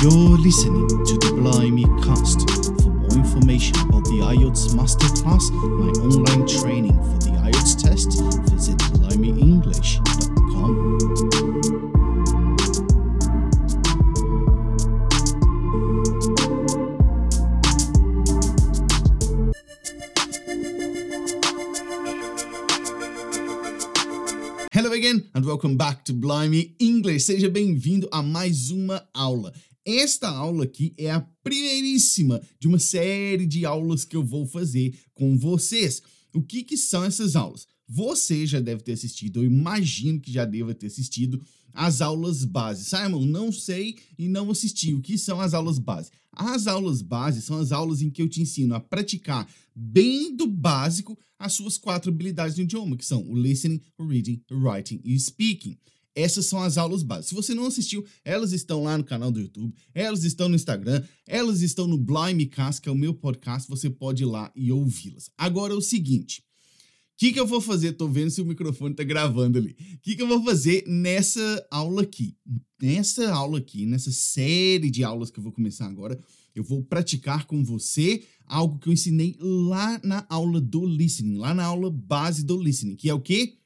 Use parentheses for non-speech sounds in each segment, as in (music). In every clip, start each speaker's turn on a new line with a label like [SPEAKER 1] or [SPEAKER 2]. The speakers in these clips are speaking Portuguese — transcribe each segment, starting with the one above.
[SPEAKER 1] You're listening to the Blimey Cast. For more information about the IELTS Masterclass, my online training for the IELTS test, visit blimeyenglish.com. Hello again and welcome back to Blimey English. Seja bem-vindo a mais uma aula. Esta aula aqui é a primeiríssima de uma série de aulas que eu vou fazer com vocês. O que, que são essas aulas? Você já deve ter assistido, eu imagino que já deva ter assistido as aulas base. Simon, não sei e não assisti. O que são as aulas base? As aulas base são as aulas em que eu te ensino a praticar bem do básico as suas quatro habilidades do idioma, que são o listening, o reading, o writing e o speaking. Essas são as aulas básicas. Se você não assistiu, elas estão lá no canal do YouTube, elas estão no Instagram, elas estão no Blimecast, que é o meu podcast, você pode ir lá e ouvi-las. Agora é o seguinte, o que, que eu vou fazer? Tô vendo se o microfone tá gravando ali. O que, que eu vou fazer nessa aula aqui? Nessa aula aqui, nessa série de aulas que eu vou começar agora, eu vou praticar com você algo que eu ensinei lá na aula do listening, lá na aula base do listening, que é o quê?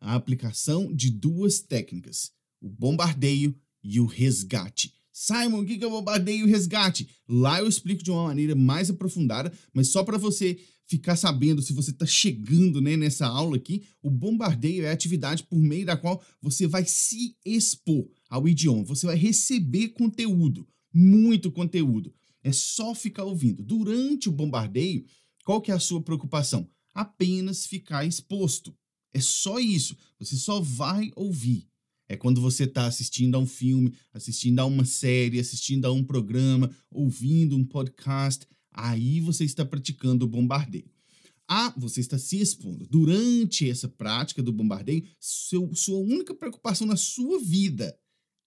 [SPEAKER 1] A aplicação de duas técnicas, o bombardeio e o resgate. Simon, o que é bombardeio e resgate? Lá eu explico de uma maneira mais aprofundada, mas só para você ficar sabendo se você está chegando né, nessa aula aqui, o bombardeio é a atividade por meio da qual você vai se expor ao idioma, você vai receber conteúdo, muito conteúdo. É só ficar ouvindo. Durante o bombardeio, qual que é a sua preocupação? Apenas ficar exposto. É só isso. Você só vai ouvir. É quando você está assistindo a um filme, assistindo a uma série, assistindo a um programa, ouvindo um podcast. Aí você está praticando o bombardeio. Ah, você está se expondo. Durante essa prática do bombardeio, seu, sua única preocupação na sua vida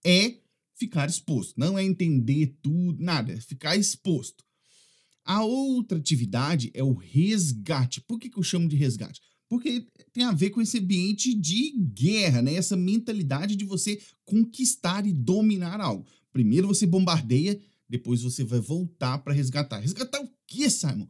[SPEAKER 1] é ficar exposto. Não é entender tudo, nada. É ficar exposto. A outra atividade é o resgate. Por que, que eu chamo de resgate? Porque tem a ver com esse ambiente de guerra, né? Essa mentalidade de você conquistar e dominar algo. Primeiro você bombardeia, depois você vai voltar para resgatar. Resgatar o que, Simon?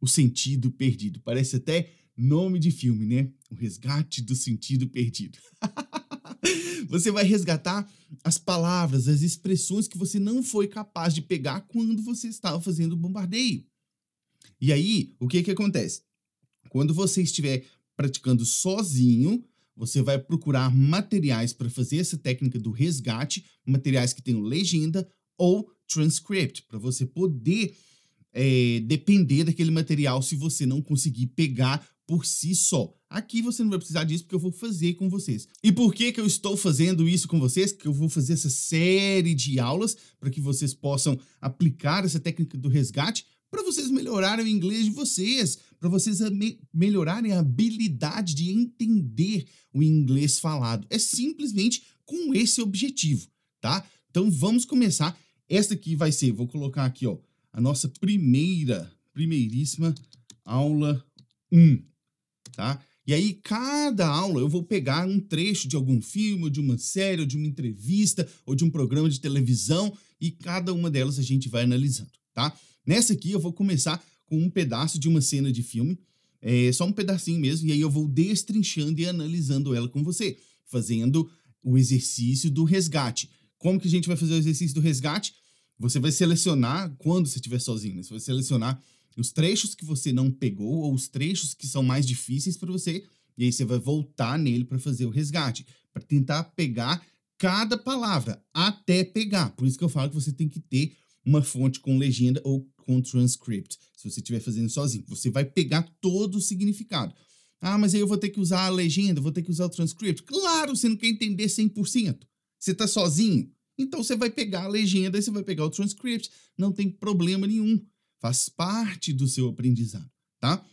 [SPEAKER 1] O sentido perdido. Parece até nome de filme, né? O resgate do sentido perdido. (laughs) você vai resgatar as palavras, as expressões que você não foi capaz de pegar quando você estava fazendo o bombardeio. E aí, o que que acontece? Quando você estiver praticando sozinho, você vai procurar materiais para fazer essa técnica do resgate, materiais que tenham legenda ou transcript, para você poder é, depender daquele material se você não conseguir pegar por si só. Aqui você não vai precisar disso porque eu vou fazer com vocês. E por que que eu estou fazendo isso com vocês? Que eu vou fazer essa série de aulas para que vocês possam aplicar essa técnica do resgate para vocês melhorarem o inglês de vocês, para vocês me melhorarem a habilidade de entender o inglês falado. É simplesmente com esse objetivo, tá? Então vamos começar. Esta aqui vai ser, vou colocar aqui, ó, a nossa primeira, primeiríssima aula 1, tá? E aí, cada aula eu vou pegar um trecho de algum filme, de uma série, de uma entrevista, ou de um programa de televisão, e cada uma delas a gente vai analisando, tá? Nessa aqui eu vou começar com um pedaço de uma cena de filme, é, só um pedacinho mesmo, e aí eu vou destrinchando e analisando ela com você, fazendo o exercício do resgate. Como que a gente vai fazer o exercício do resgate? Você vai selecionar, quando você estiver sozinho, né? você vai selecionar os trechos que você não pegou ou os trechos que são mais difíceis para você, e aí você vai voltar nele para fazer o resgate, para tentar pegar cada palavra até pegar. Por isso que eu falo que você tem que ter uma fonte com legenda ou com transcript, se você estiver fazendo sozinho. Você vai pegar todo o significado. Ah, mas aí eu vou ter que usar a legenda, vou ter que usar o transcript. Claro, você não quer entender 100%. Você está sozinho. Então você vai pegar a legenda e você vai pegar o transcript. Não tem problema nenhum. Faz parte do seu aprendizado, tá?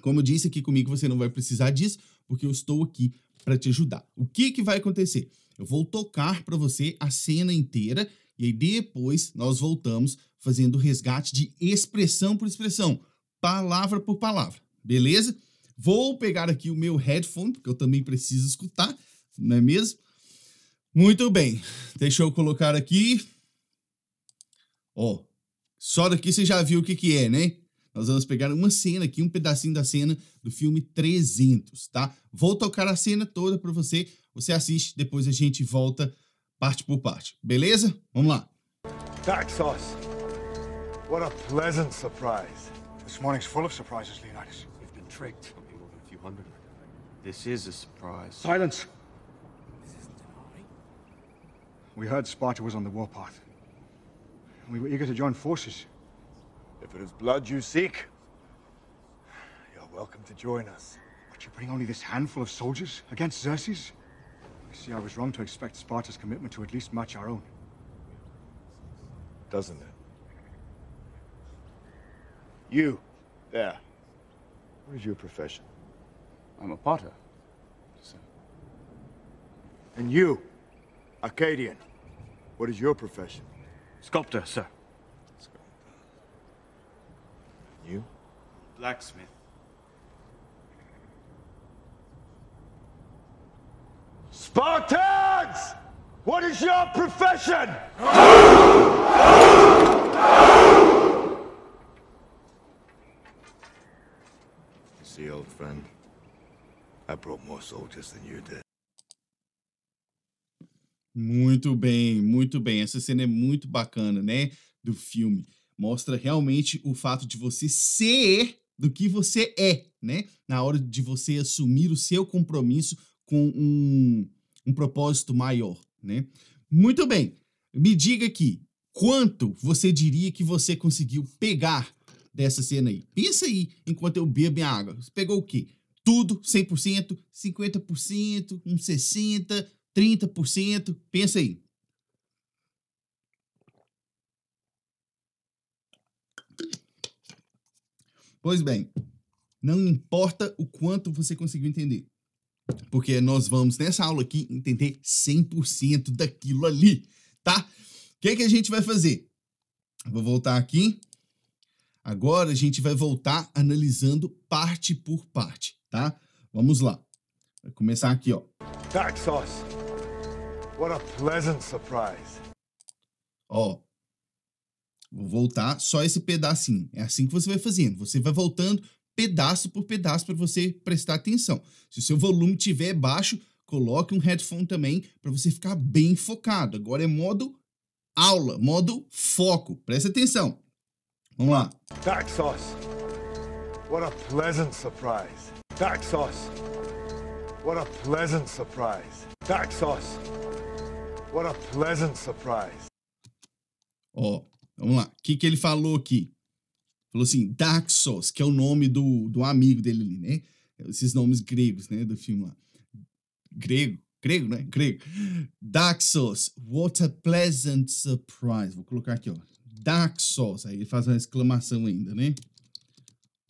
[SPEAKER 1] Como eu disse aqui comigo, você não vai precisar disso, porque eu estou aqui para te ajudar. O que, que vai acontecer? Eu vou tocar para você a cena inteira e aí depois nós voltamos fazendo o resgate de expressão por expressão, palavra por palavra, beleza? Vou pegar aqui o meu headphone, porque eu também preciso escutar, não é mesmo? Muito bem, deixa eu colocar aqui. Ó, só daqui você já viu o que que é, né? Nós vamos pegar uma cena aqui, um pedacinho da cena do filme 300, tá? Vou tocar a cena toda para você, você assiste, depois a gente volta parte por parte, beleza? Vamos lá.
[SPEAKER 2] Daxos. What a pleasant surprise. This morning's full of surprises, Leonidas.
[SPEAKER 3] We've been tricked. Only more than a few hundred. This is a surprise.
[SPEAKER 2] Silence. This isn't an army. We heard Sparta was on the warpath. We were eager to join forces.
[SPEAKER 4] If it is blood you seek,
[SPEAKER 2] You're welcome to join us. But you bring only this handful of soldiers against Xerxes? I see I was wrong to expect Sparta's commitment to at least match our own.
[SPEAKER 4] doesn't it? You, there. What is your profession?
[SPEAKER 3] I'm a potter. sir.
[SPEAKER 4] And you, Arcadian. What is your profession?
[SPEAKER 3] sculptor, sir.
[SPEAKER 4] You?
[SPEAKER 3] Blacksmith.
[SPEAKER 4] Spartans! What is your profession? See, old friend, I brought more soldiers than you did.
[SPEAKER 1] Muito bem, muito bem. Essa cena é muito bacana, né? Do filme. Mostra realmente o fato de você ser do que você é, né? Na hora de você assumir o seu compromisso com um, um propósito maior, né? Muito bem. Me diga aqui, quanto você diria que você conseguiu pegar dessa cena aí? Pensa aí enquanto eu bebo minha água. Você pegou o quê? Tudo, 100%, 50%, uns 60%, 30%? Pensa aí. Pois bem, não importa o quanto você conseguiu entender. Porque nós vamos, nessa aula aqui, entender 100% daquilo ali, tá? O que, que a gente vai fazer? Vou voltar aqui. Agora a gente vai voltar analisando parte por parte, tá? Vamos lá. Vai começar aqui, ó.
[SPEAKER 2] Daxos. What a pleasant surprise.
[SPEAKER 1] Ó. Vou voltar só esse pedacinho. É assim que você vai fazendo. Você vai voltando pedaço por pedaço para você prestar atenção. Se o seu volume estiver baixo, coloque um headphone também para você ficar bem focado. Agora é modo aula, modo foco. Presta atenção. Vamos lá.
[SPEAKER 2] Daxos. What a pleasant surprise. Daxos. What a pleasant surprise. Daxos. What a pleasant surprise.
[SPEAKER 1] Ó, vamos lá. O que, que ele falou aqui? Falou assim, Daxos, que é o nome do, do amigo dele ali, né? Esses nomes gregos, né, do filme lá. Grego, grego, né? Grego. Daxos, what a pleasant surprise. Vou colocar aqui, ó. Daxos. Aí ele faz uma exclamação ainda, né?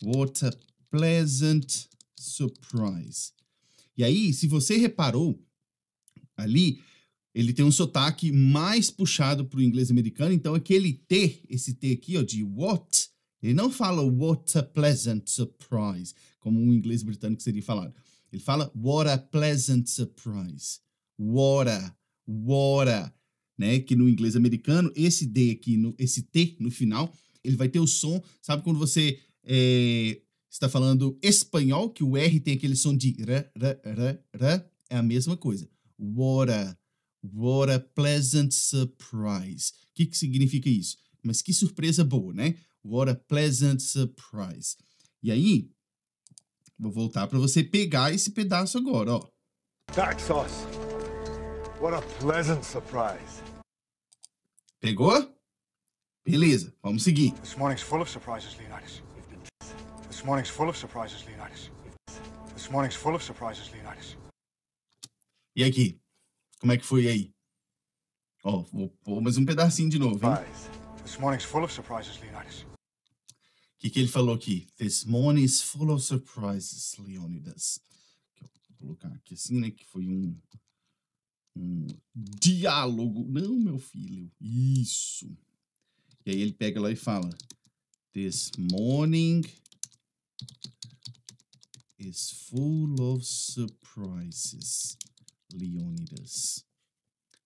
[SPEAKER 1] What a pleasant surprise. E aí, se você reparou, ali ele tem um sotaque mais puxado para o inglês americano, então aquele T, esse T aqui, ó, de what, ele não fala what a pleasant surprise, como o inglês britânico seria falado. Ele fala what a pleasant surprise. What a, what a, né? Que no inglês americano, esse D aqui, no, esse T no final, ele vai ter o som, sabe quando você é, está falando espanhol, que o R tem aquele som de r, r, r, r, é a mesma coisa. What a, what a pleasant surprise. O que, que significa isso? Mas que surpresa boa, né? What a pleasant surprise. E aí, vou voltar para você pegar esse pedaço agora, ó.
[SPEAKER 2] Daxos. What a pleasant surprise.
[SPEAKER 1] Pegou? Beleza, vamos seguir.
[SPEAKER 2] This morning's full of surprises, Leonidas. This morning's full of surprises, Leonidas. This morning's full of surprises, Leonidas.
[SPEAKER 1] E aqui? Como é que foi aí? Ó, vou pôr mais um pedacinho de novo, hein?
[SPEAKER 2] This morning's full of surprises, Leonidas.
[SPEAKER 1] Que, que ele falou aqui? This morning is full of surprises, Leonidas. Vou colocar aqui assim, né? Que foi um, um diálogo. Não, meu filho. Isso. E aí ele pega lá e fala: This morning is full of surprises, Leonidas.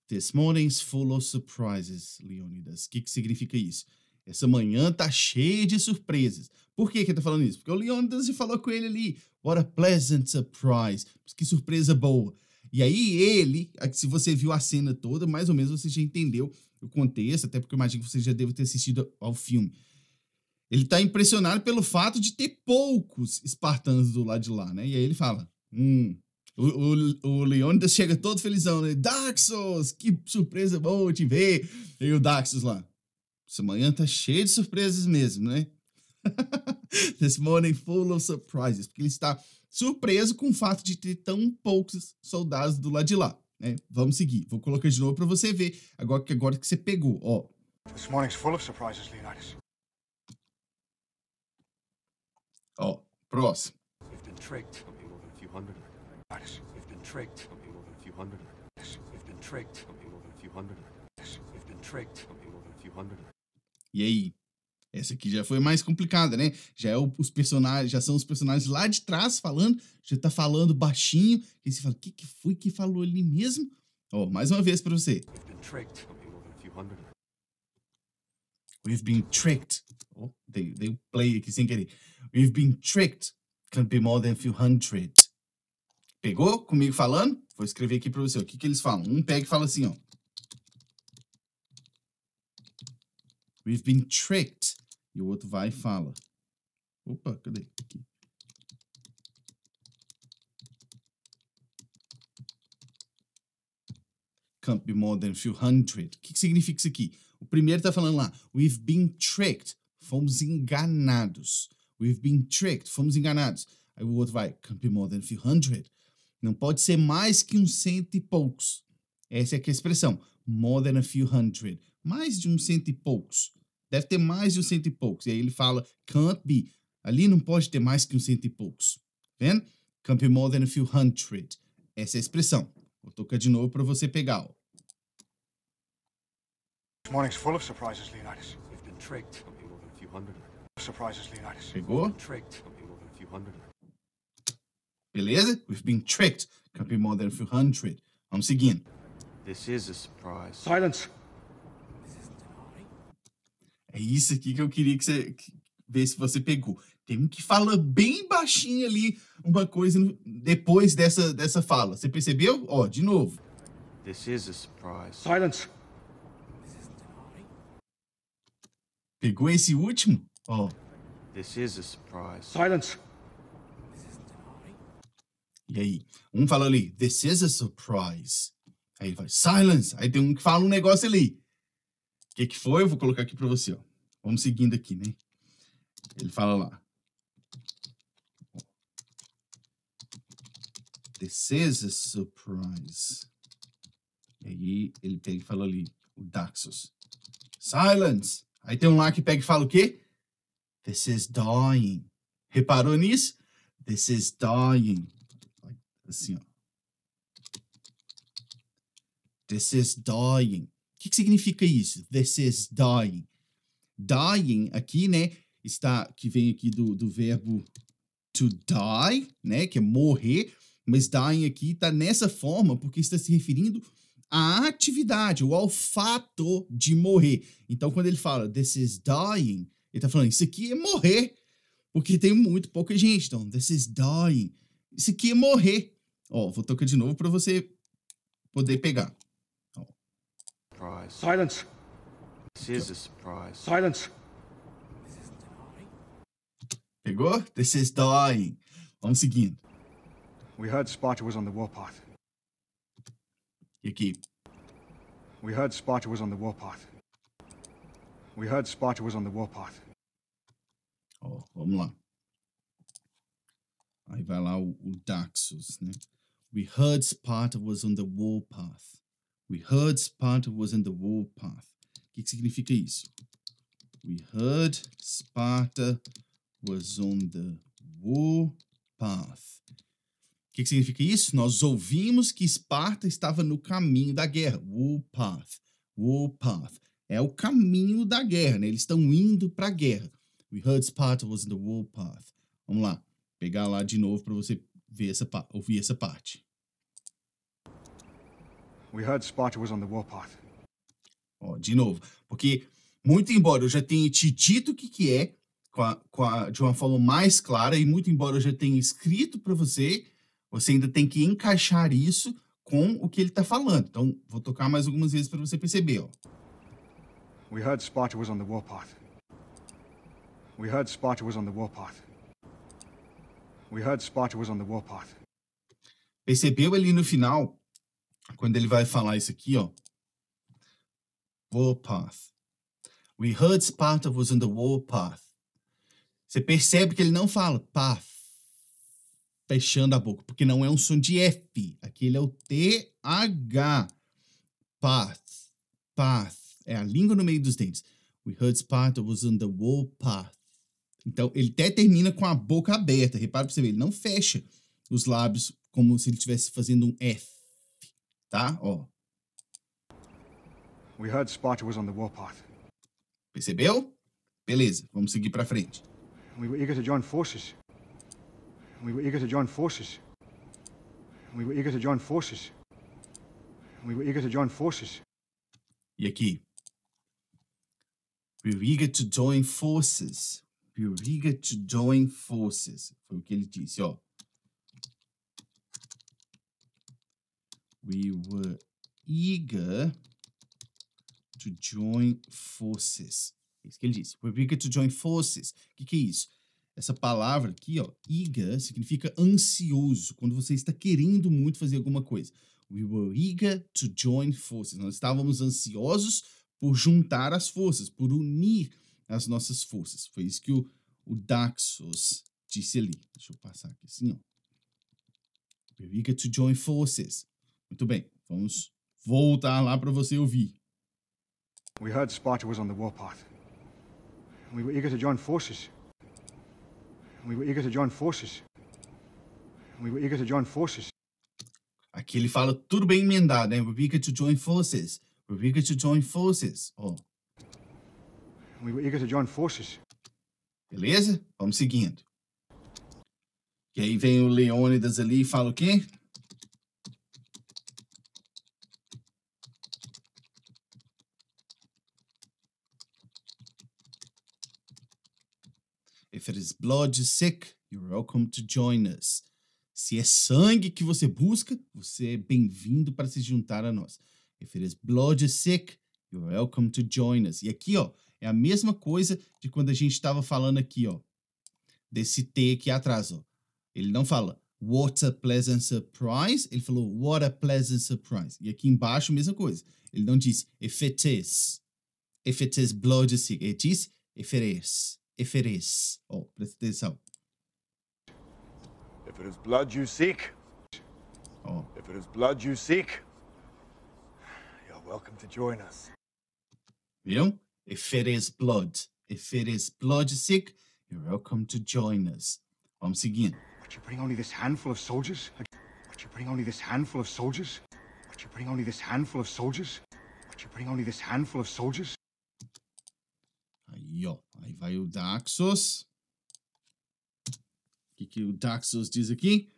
[SPEAKER 1] This morning's full of surprises, Leonidas. O que, que significa isso? Essa manhã tá cheia de surpresas. Por que que tá falando isso? Porque o Leonidas já falou com ele ali. What a pleasant surprise. Que surpresa boa. E aí ele, se você viu a cena toda, mais ou menos você já entendeu o contexto, até porque eu imagino que você já deve ter assistido ao filme. Ele tá impressionado pelo fato de ter poucos espartanos do lado de lá, né? E aí ele fala, hum, o, o, o Leônidas chega todo felizão, né? Daxos, que surpresa boa te ver. E o Daxos lá. Essa manhã tá cheio de surpresas mesmo, né? (laughs) This morning full of surprises. Porque ele está surpreso com o fato de ter tão poucos soldados do lado de lá. Né? Vamos seguir. Vou colocar de novo para você ver. Agora que agora que você pegou, ó.
[SPEAKER 2] This morning's full of surprises, Leonidas.
[SPEAKER 1] Ó, próximo.
[SPEAKER 3] We've been tricked. Don't be more than a few hundred.
[SPEAKER 2] Leonidas.
[SPEAKER 3] We've been tricked. Don't be more than a few hundred. We've been tricked. Don't be more than a few hundred. We've been tricked. Don't be more than a few hundred.
[SPEAKER 1] E aí? Essa aqui já foi mais complicada, né? Já é o, os personagens, já são os personagens lá de trás falando, já tá falando baixinho, e você fala, o que, que foi que falou ali mesmo? Ó, mais uma vez para você.
[SPEAKER 3] We've been tricked. Don't be more than a few hundred.
[SPEAKER 1] We've been tricked. Oh, dei, dei um play aqui sem querer. We've been tricked. Can't be more than a few hundred. Pegou comigo falando? Vou escrever aqui para você. O que, que eles falam? Um pega e fala assim, ó. We've been tricked. E o outro vai e fala. Opa, cadê? Aqui. Can't be more than a few hundred. O que, que significa isso aqui? O primeiro tá falando lá. We've been tricked. Fomos enganados. We've been tricked. Fomos enganados. Aí o outro vai. Can't be more than a few hundred. Não pode ser mais que uns cento e poucos. Essa é, é a expressão. More than a few hundred. Mais de uns cento e poucos. Deve ter mais de uns cento e poucos. E aí ele fala, can't be. Ali não pode ter mais que uns cento e poucos. Vendo? Can't be more than a few hundred. Essa é a expressão. Vou tocar de novo para você pegar. Ó.
[SPEAKER 2] This morning's full of surprises, Leonidas.
[SPEAKER 3] We've been tricked. Be more than a few hundred.
[SPEAKER 2] Surprises, Leonidas.
[SPEAKER 1] Pegou?
[SPEAKER 3] Tricked. Don't be more than a few hundred.
[SPEAKER 1] Beleza? We've been tricked. Can't be more than a few hundred. Vamos seguindo.
[SPEAKER 3] This is a surprise.
[SPEAKER 2] Silence.
[SPEAKER 1] É isso aqui que eu queria que você que, ver se você pegou. Tem um que fala bem baixinho ali uma coisa depois dessa, dessa fala. Você percebeu? Ó, de novo.
[SPEAKER 3] This is a surprise.
[SPEAKER 2] Silence.
[SPEAKER 1] Pegou esse último? Ó.
[SPEAKER 3] This is a surprise.
[SPEAKER 2] Silence.
[SPEAKER 1] E aí? Um fala ali, this is a surprise. Aí ele vai, silence. Aí tem um que fala um negócio ali. O que, que foi? Eu vou colocar aqui para você. Ó. Vamos seguindo aqui, né? Ele fala lá. This is a surprise. E aí ele pega e fala ali, o Daxos. Silence! Aí tem um lá que pega e fala o quê? This is dying. Reparou nisso? This is dying. Assim, ó. This is dying. O que, que significa isso? This is dying. Dying aqui, né? Está, que vem aqui do, do verbo to die, né? Que é morrer. Mas dying aqui está nessa forma porque está se referindo à atividade, ou ao fato de morrer. Então, quando ele fala this is dying, ele está falando isso aqui é morrer. Porque tem muito pouca gente. Então, this is dying. Isso aqui é morrer. Ó, vou tocar de novo para você poder pegar.
[SPEAKER 3] Surprise.
[SPEAKER 2] Silence.
[SPEAKER 3] This is a surprise.
[SPEAKER 2] Silence.
[SPEAKER 1] Pegou? This is dying. Vamos seguindo.
[SPEAKER 2] We heard Sparta was on the warpath.
[SPEAKER 1] E aqui.
[SPEAKER 2] We heard Sparta was on the warpath. We heard Sparta was on the warpath.
[SPEAKER 1] Ó, vamos lá. Aí vai lá o, o Daxus, né? We heard Sparta was on the warpath. We heard Sparta was on the warpath. O que, que significa isso? We heard Sparta was on the warpath. O que, que significa isso? Nós ouvimos que Esparta estava no caminho da guerra. Warpath. Warpath. É o caminho da guerra, né? Eles estão indo para a guerra. We heard Sparta was in the warpath. Vamos lá. Pegar lá de novo para você ver essa, ouvir essa parte.
[SPEAKER 2] We heard Sparta was on the warpath.
[SPEAKER 1] Ó, de novo. Porque, muito embora eu já tenha te dito o que, que é, com a, com a, de uma forma mais clara, e muito embora eu já tenha escrito para você, você ainda tem que encaixar isso com o que ele está falando. Então, vou tocar mais algumas vezes para você perceber. Ó.
[SPEAKER 2] We heard Sparta was on the warpath. We heard Sparta was on the warpath. We heard Sparta was on the warpath.
[SPEAKER 1] Percebeu ali no final, quando ele vai falar isso aqui, ó. Warpath. We heard Sparta was on the warpath. Você percebe que ele não fala path, fechando a boca, porque não é um som de F. Aqui ele é o TH. Path, path. É a língua no meio dos dentes. We heard Sparta was on the warpath. Então, ele até termina com a boca aberta. Repara pra você ver, ele não fecha os lábios como se ele estivesse fazendo um F. Tá? Ó.
[SPEAKER 2] We heard Sparta was on the warpath.
[SPEAKER 1] Percebeu? Beleza, vamos seguir pra frente.
[SPEAKER 2] We were eager to join forces. We were eager to join forces. We were eager to join forces. We were eager to join forces.
[SPEAKER 1] E aqui? We're eager to join forces. We're eager to join forces. Foi o que ele disse, ó. We were eager to join forces. É isso que ele disse. We're eager to join forces. O que, que é isso? Essa palavra aqui, ó, eager, significa ansioso, quando você está querendo muito fazer alguma coisa. We were eager to join forces. Nós estávamos ansiosos por juntar as forças, por unir as nossas forças. Foi isso que o, o Daxos disse ali. Deixa eu passar aqui assim, ó. We're eager to join forces. Muito bem, vamos voltar lá para você ouvir.
[SPEAKER 2] We heard Sparta was on the warpath. We were eager to join forces. We were eager to join forces. We were eager to join forces.
[SPEAKER 1] Aqui ele fala tudo bem emendado, né? We're eager to join forces. We're eager to join forces. Ó,
[SPEAKER 2] We were eager to join forces.
[SPEAKER 1] beleza? Vamos seguindo. E aí vem o Leônidas ali e fala o quê? If it is blood sick, you're welcome to join us. Se é sangue que você busca, você é bem-vindo para se juntar a nós. If it is blood sick, you're welcome to join us. E aqui, ó, é a mesma coisa de quando a gente estava falando aqui, ó, desse T aqui atrás, ó. Ele não fala what a pleasant surprise, ele falou what a pleasant surprise. E aqui embaixo, mesma coisa. Ele não diz if it is, if it is blood sick. Ele diz if it is, if it is. Ó, presta atenção.
[SPEAKER 4] If it is blood you seek,
[SPEAKER 1] Ó,
[SPEAKER 4] if it is blood you seek,
[SPEAKER 2] You're welcome to join us.
[SPEAKER 1] viu? If it is blood, if it is blood sick, you're welcome to join us. Vamos seguindo.
[SPEAKER 2] But you bring only this handful of soldiers? But you bring only this handful of soldiers? But you bring only this handful of soldiers? But you bring only this handful of soldiers?
[SPEAKER 1] Ó. Aí vai o Daxos. O que, que o Daxos diz aqui?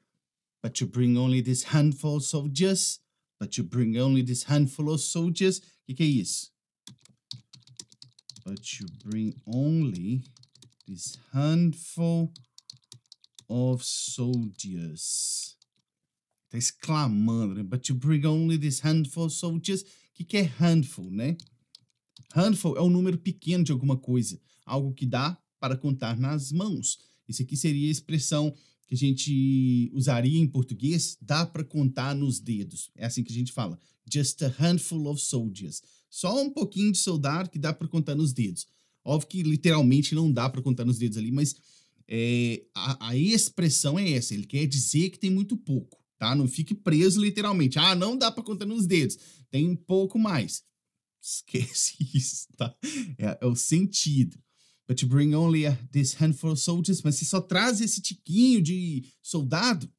[SPEAKER 1] But you bring only this handful of soldiers. But you bring only this handful of soldiers. O que, que é isso? But you bring only this handful of soldiers. Tá exclamando, né? But you bring only this handful of soldiers. O que, que é handful, né? Handful é um número pequeno de alguma coisa, algo que dá para contar nas mãos. Isso aqui seria a expressão que a gente usaria em português, dá para contar nos dedos. É assim que a gente fala. Just a handful of soldiers. Só um pouquinho de soldado que dá para contar nos dedos. Óbvio que literalmente não dá para contar nos dedos ali, mas é, a, a expressão é essa. Ele quer dizer que tem muito pouco, tá? Não fique preso literalmente. Ah, não dá para contar nos dedos. Tem um pouco mais esquece (laughs) isso, tá? É, é o sentido. But you bring only a, this handful of soldiers, mas você só traz esse tiquinho de soldado.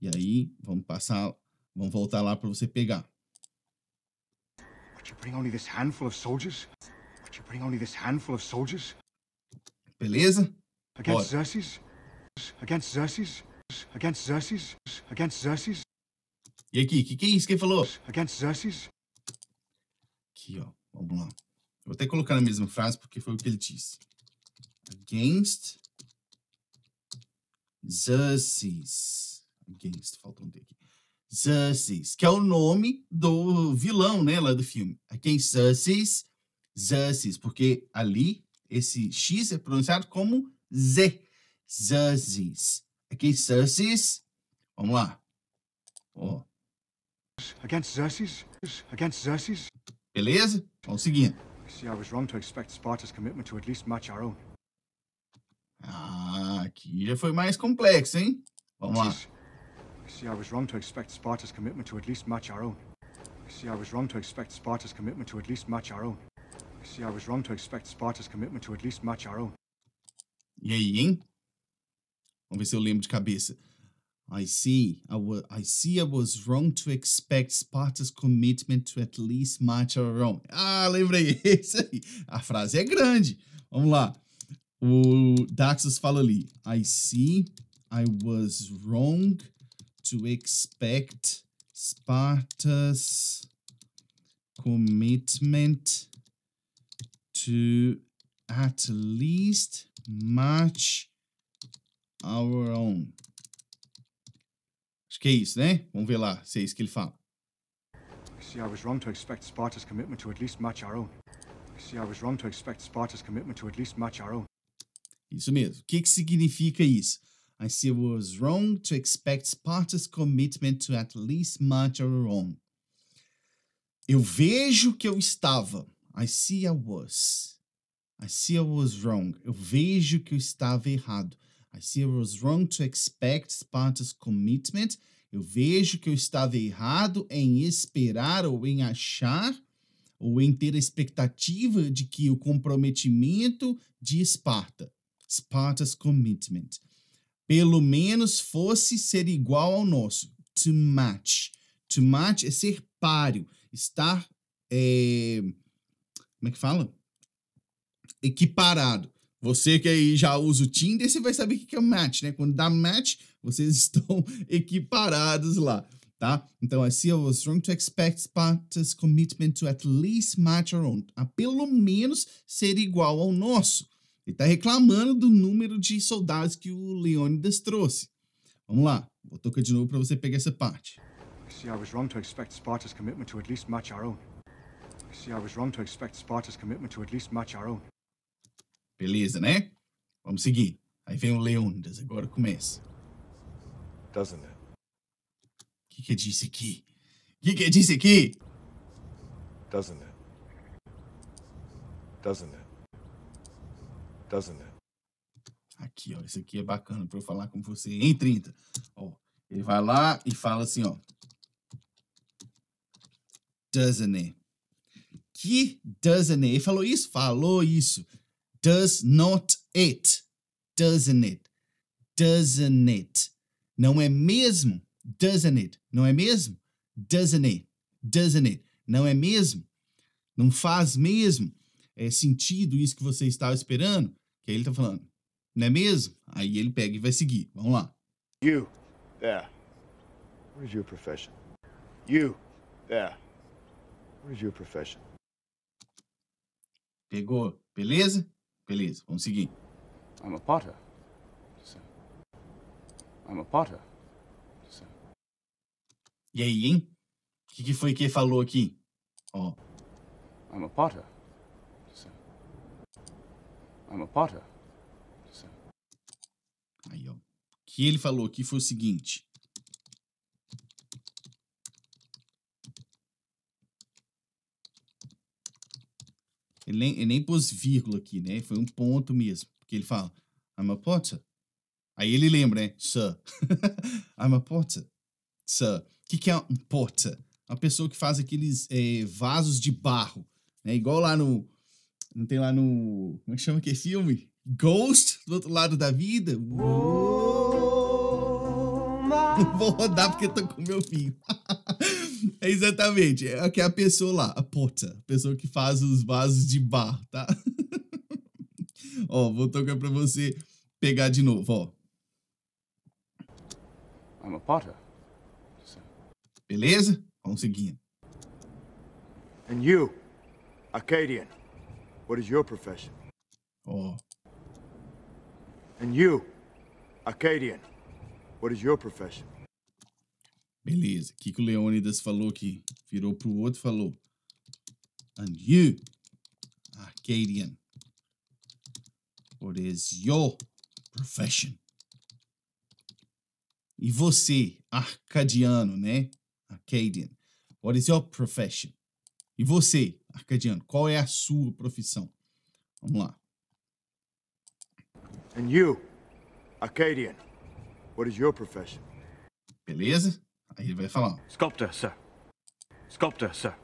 [SPEAKER 1] E aí, vamos passar, vamos voltar lá para você pegar.
[SPEAKER 2] But you bring only this handful of soldiers? But you bring only this handful of soldiers?
[SPEAKER 1] Beleza?
[SPEAKER 2] Against
[SPEAKER 1] Bora.
[SPEAKER 2] Xerxes? Against Xerxes? Against Xerxes? Against Xerxes?
[SPEAKER 1] E aqui, o que, que é isso que ele falou?
[SPEAKER 2] Against Xerxes?
[SPEAKER 1] Aqui, ó. Vamos lá. Vou até colocar na mesma frase porque foi o que ele disse. Against Xerxes. Against, faltou um T aqui. Xerxes, que é o nome do vilão, né, lá do filme. Against Xerxes, Xerxes, porque ali esse X é pronunciado como Z. Xerxes. Against Xerxes. Vamos lá. Ó,
[SPEAKER 2] Against Xerxes? Against Xerxes?
[SPEAKER 1] Beleza? Vamos seguindo.
[SPEAKER 2] Match our own.
[SPEAKER 1] Ah, aqui já foi mais complexo, hein? Vamos lá.
[SPEAKER 2] See I was wrong to expect Sparta's commitment to at least match our own. See I was wrong to expect Sparta's commitment to at least match our own. See I was wrong to expect Sparta's commitment to at least match our own.
[SPEAKER 1] E aí, hein? Vamos ver se eu lembro de cabeça. I see. I, wa I see I was wrong to expect Sparta's commitment to at least match our own. Ah, lembrei. (laughs) Isso aí. A frase é grande. Vamos lá. O Daxus fala ali. I see I was wrong to expect Sparta's commitment to at least match our own. Acho que é isso, né? Vamos ver lá se é isso que ele fala.
[SPEAKER 2] I see I was wrong to expect Sparta's commitment to at least match our own. I see I was wrong to expect Sparta's commitment to at least match our own.
[SPEAKER 1] Isso mesmo. O que, que significa isso? I see I was wrong to expect Sparta's commitment to at least match our own. Eu vejo que eu estava. I see I was. I see I was wrong. Eu vejo que eu estava errado. I see I was wrong to expect Sparta's commitment. Eu vejo que eu estava errado em esperar ou em achar ou em ter a expectativa de que o comprometimento de Esparta, Sparta's commitment, pelo menos fosse ser igual ao nosso. To match. To match é ser páreo, estar. é, como é que fala? Equiparado. Você que aí já usa o Tinder, você vai saber o que é match, né? Quando dá match, vocês (laughs) estão equiparados lá, tá? Então, I see I was wrong to expect Sparta's commitment to at least match our own. A pelo menos ser igual ao nosso. Ele tá reclamando do número de soldados que o Leônidas trouxe. Vamos lá, vou tocar de novo para você pegar essa parte.
[SPEAKER 2] I see I was wrong to expect Sparta's commitment to at least match our own. I see I was wrong to expect Sparta's commitment to at least match our own.
[SPEAKER 1] Beleza, né? Vamos seguir. Aí vem o Leônidas, agora começa.
[SPEAKER 4] Doesn't it?
[SPEAKER 1] O que, que eu disse aqui? O que, que eu disse aqui?
[SPEAKER 4] Doesn't it? Doesn't it? Doesn't it?
[SPEAKER 1] Aqui, ó. Isso aqui é bacana para eu falar com você em 30. Ó, ele vai lá e fala assim, ó. Doesn't it? Que doesn't it? Ele falou isso? Falou isso. Does not it? Doesn't it? Doesn't it? Não é mesmo? Doesn't it? Não é mesmo? Doesn't it? Doesn't it? Não é mesmo? Não faz mesmo? É sentido isso que você estava esperando? Que aí ele tá falando. Não é mesmo? Aí ele pega e vai seguir. Vamos lá.
[SPEAKER 4] You, there. What is your profession? You, there. What is your profession?
[SPEAKER 1] Pegou? Beleza? Beleza, vamos seguir.
[SPEAKER 5] I'm a potter. I'm a potter.
[SPEAKER 1] E aí, hein? O que, que foi que ele falou aqui? Ó,
[SPEAKER 5] I'm a potter. I'm a potter,
[SPEAKER 1] aí, ó. O que ele falou aqui foi o seguinte. Ele nem, ele nem pôs vírgula aqui, né? Foi um ponto mesmo. Porque ele fala, I'm a potter. Aí ele lembra, né? Sir. (laughs) I'm a potter. Sir. O que, que é um potter? Uma pessoa que faz aqueles eh, vasos de barro. Né? Igual lá no. Não tem lá no. Como é que chama aquele filme? Ghost, do outro lado da vida. (laughs) Vou rodar porque eu tô com meu filho. É (laughs) exatamente. É que é a pessoa lá, a potter. A pessoa que faz os vasos de barro, tá? (laughs) ó, vou tocar pra você pegar de novo, ó.
[SPEAKER 5] I'm a potter.
[SPEAKER 1] Beleza? Vamos seguindo.
[SPEAKER 4] And you, Arcadian, what is your profession?
[SPEAKER 1] Ó,
[SPEAKER 4] And you, Arcadian, what is your profession?
[SPEAKER 1] Beleza. O que, que o Leônidas falou aqui? Virou pro outro e falou. And you, Arcadian, what is your profession? E você, arcadiano, né? Arcadian, what is your profession? E você, arcadiano, qual é a sua profissão? Vamos lá.
[SPEAKER 4] And you, Arcadian, what is your profession?
[SPEAKER 1] Beleza? Aí ele vai falar.
[SPEAKER 3] Sculptor, sir. Sculptor, sir.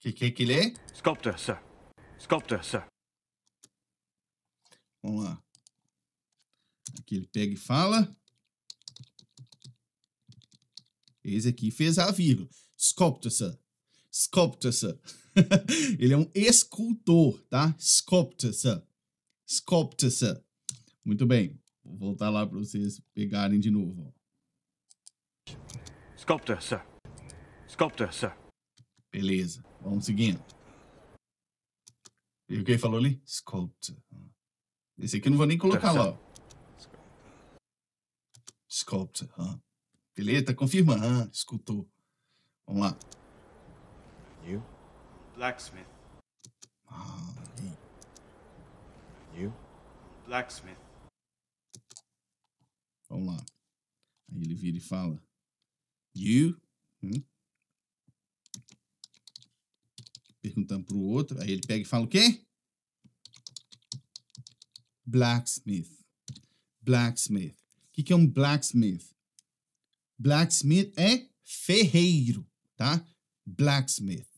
[SPEAKER 1] que, que, que ele é?
[SPEAKER 3] Sculptor, sir. Sculptor, sir.
[SPEAKER 1] Vamos lá. Aqui ele pega e fala. Esse aqui fez a vírgula. Sculptor, sir. Sculptor, sir. (laughs) ele é um escultor, tá? Sculptor, sir. Sculptor, sir. Muito bem. Vou voltar lá para vocês pegarem de novo.
[SPEAKER 3] Sculptor, sir. Sculptor, sir.
[SPEAKER 1] Beleza. Vamos seguindo. E o que ele falou ali? Sculptor. Esse aqui eu não vou nem colocar lá. Sculptor. ah. Beleza? Tá confirmando. Ah, escultor. Vamos lá.
[SPEAKER 4] You,
[SPEAKER 3] Blacksmith.
[SPEAKER 1] Ah, aí.
[SPEAKER 4] you,
[SPEAKER 3] Blacksmith.
[SPEAKER 1] Vamos lá. Aí ele vira e fala. You. hum? Perguntando pro outro. Aí ele pega e fala o quê? Blacksmith. Blacksmith. O que, que é um blacksmith? Blacksmith é ferreiro, tá? Blacksmith.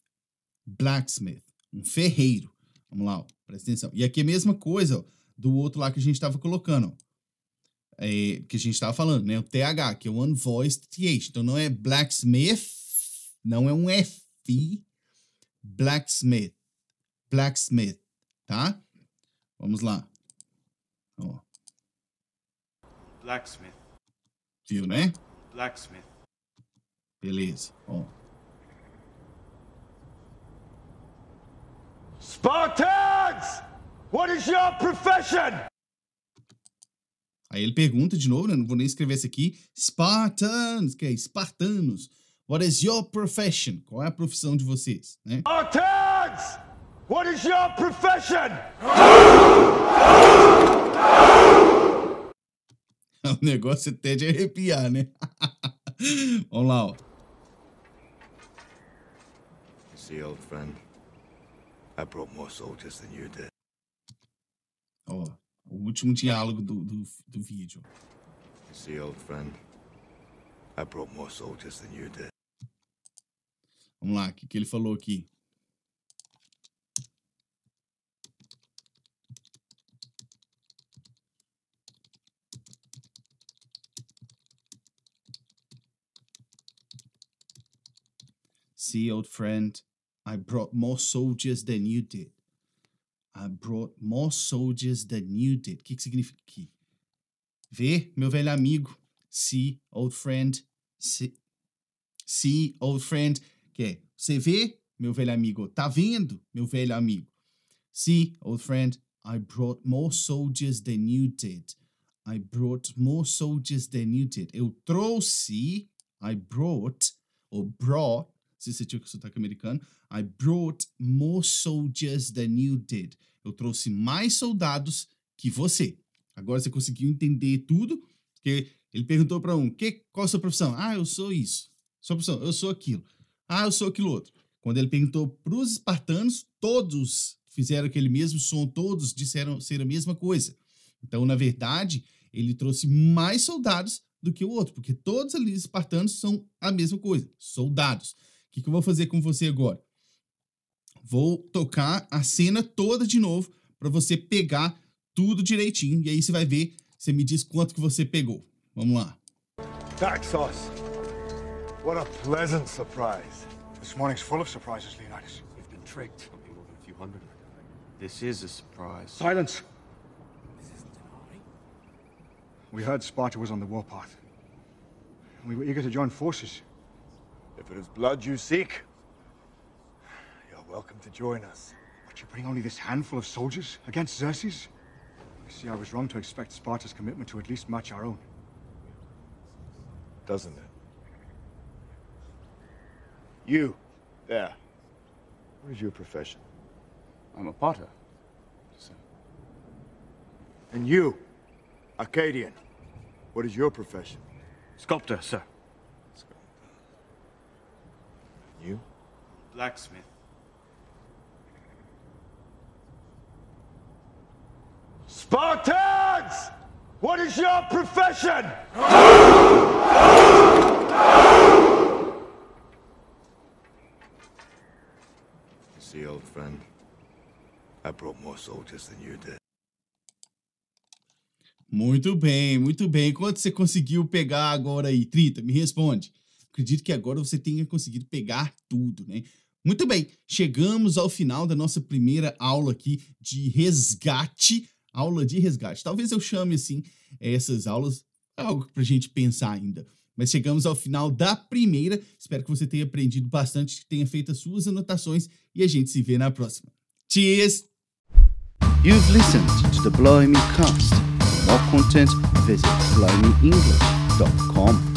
[SPEAKER 1] Blacksmith. Um ferreiro. Vamos lá, ó. presta atenção. E aqui é a mesma coisa ó, do outro lá que a gente estava colocando. Ó é, que a gente estava falando, né? O TH, que é o Unvoiced TH. Então não é blacksmith, não é um F, blacksmith, blacksmith, tá? Vamos lá. Ó,
[SPEAKER 3] Blacksmith.
[SPEAKER 1] viu, né?
[SPEAKER 3] Blacksmith.
[SPEAKER 1] Beleza. Ó.
[SPEAKER 4] Spartans! What is your profession?
[SPEAKER 1] Aí ele pergunta de novo, né? Não vou nem escrever isso aqui. Spartans, que é espartanos. What is your profession? Qual é a profissão de vocês, né?
[SPEAKER 4] Spartans! What is your profession? (laughs)
[SPEAKER 1] O negócio até de arrepiar, né? (laughs) Vamos lá, ó.
[SPEAKER 4] See, old friend, I brought more soldiers than you did.
[SPEAKER 1] Ó, o último diálogo do, do, do vídeo.
[SPEAKER 4] See, old friend, I brought more soldiers than you did.
[SPEAKER 1] Vamos lá, o que, que ele falou aqui? See, old friend, I brought more soldiers than you did. I brought more soldiers than you did. O que, que significa aqui? Vê, meu velho amigo. See, old friend. See, see old friend. Que é, você vê, meu velho amigo? Tá vendo, meu velho amigo? See, old friend, I brought more soldiers than you did. I brought more soldiers than you did. Eu trouxe, I brought, ou brought, se você tinha que sotaque americano, I brought more soldiers than you did. Eu trouxe mais soldados que você. Agora você conseguiu entender tudo, porque ele perguntou para um, que, qual a sua profissão? Ah, eu sou isso. Sua profissão, eu sou aquilo. Ah, eu sou aquilo outro. Quando ele perguntou para os espartanos, todos fizeram aquele mesmo som, todos disseram ser a mesma coisa. Então, na verdade, ele trouxe mais soldados do que o outro, porque todos ali os espartanos são a mesma coisa, soldados. O que, que eu vou fazer com você agora? Vou tocar a cena toda de novo para você pegar tudo direitinho e aí você vai ver, você me diz quanto que você pegou. Vamos lá.
[SPEAKER 2] Daxos. What a pleasant surprise. This morning's full of surprises, Leonidas.
[SPEAKER 3] We've been tricked. Something more than a few hundred. This is a surprise.
[SPEAKER 2] Silence. We heard Sparta was on the warpath. We were eager to join forces.
[SPEAKER 4] If it is blood you seek, you're welcome to join us.
[SPEAKER 2] But you bring only this handful of soldiers against Xerxes? I see I was wrong to expect Sparta's commitment to at least match our own.
[SPEAKER 4] Doesn't it? You, there. What is your profession?
[SPEAKER 5] I'm a potter, sir.
[SPEAKER 4] And you, Arcadian. What is your profession?
[SPEAKER 3] Sculptor, sir. Blacksmith.
[SPEAKER 4] Spartans! What is your profession? See, old friend, I brought more soldiers than you did.
[SPEAKER 1] Muito bem, muito bem. Quanto você conseguiu pegar agora aí? 30, me responde. Acredito que agora você tenha conseguido pegar tudo, né? Muito bem, chegamos ao final da nossa primeira aula aqui de resgate. Aula de resgate. Talvez eu chame assim essas aulas, é algo pra gente pensar ainda. Mas chegamos ao final da primeira. Espero que você tenha aprendido bastante, que tenha feito as suas anotações e a gente se vê na próxima. Cheers!
[SPEAKER 6] You've listened to the Blimey Cast. For more content, visit blimey.english.com.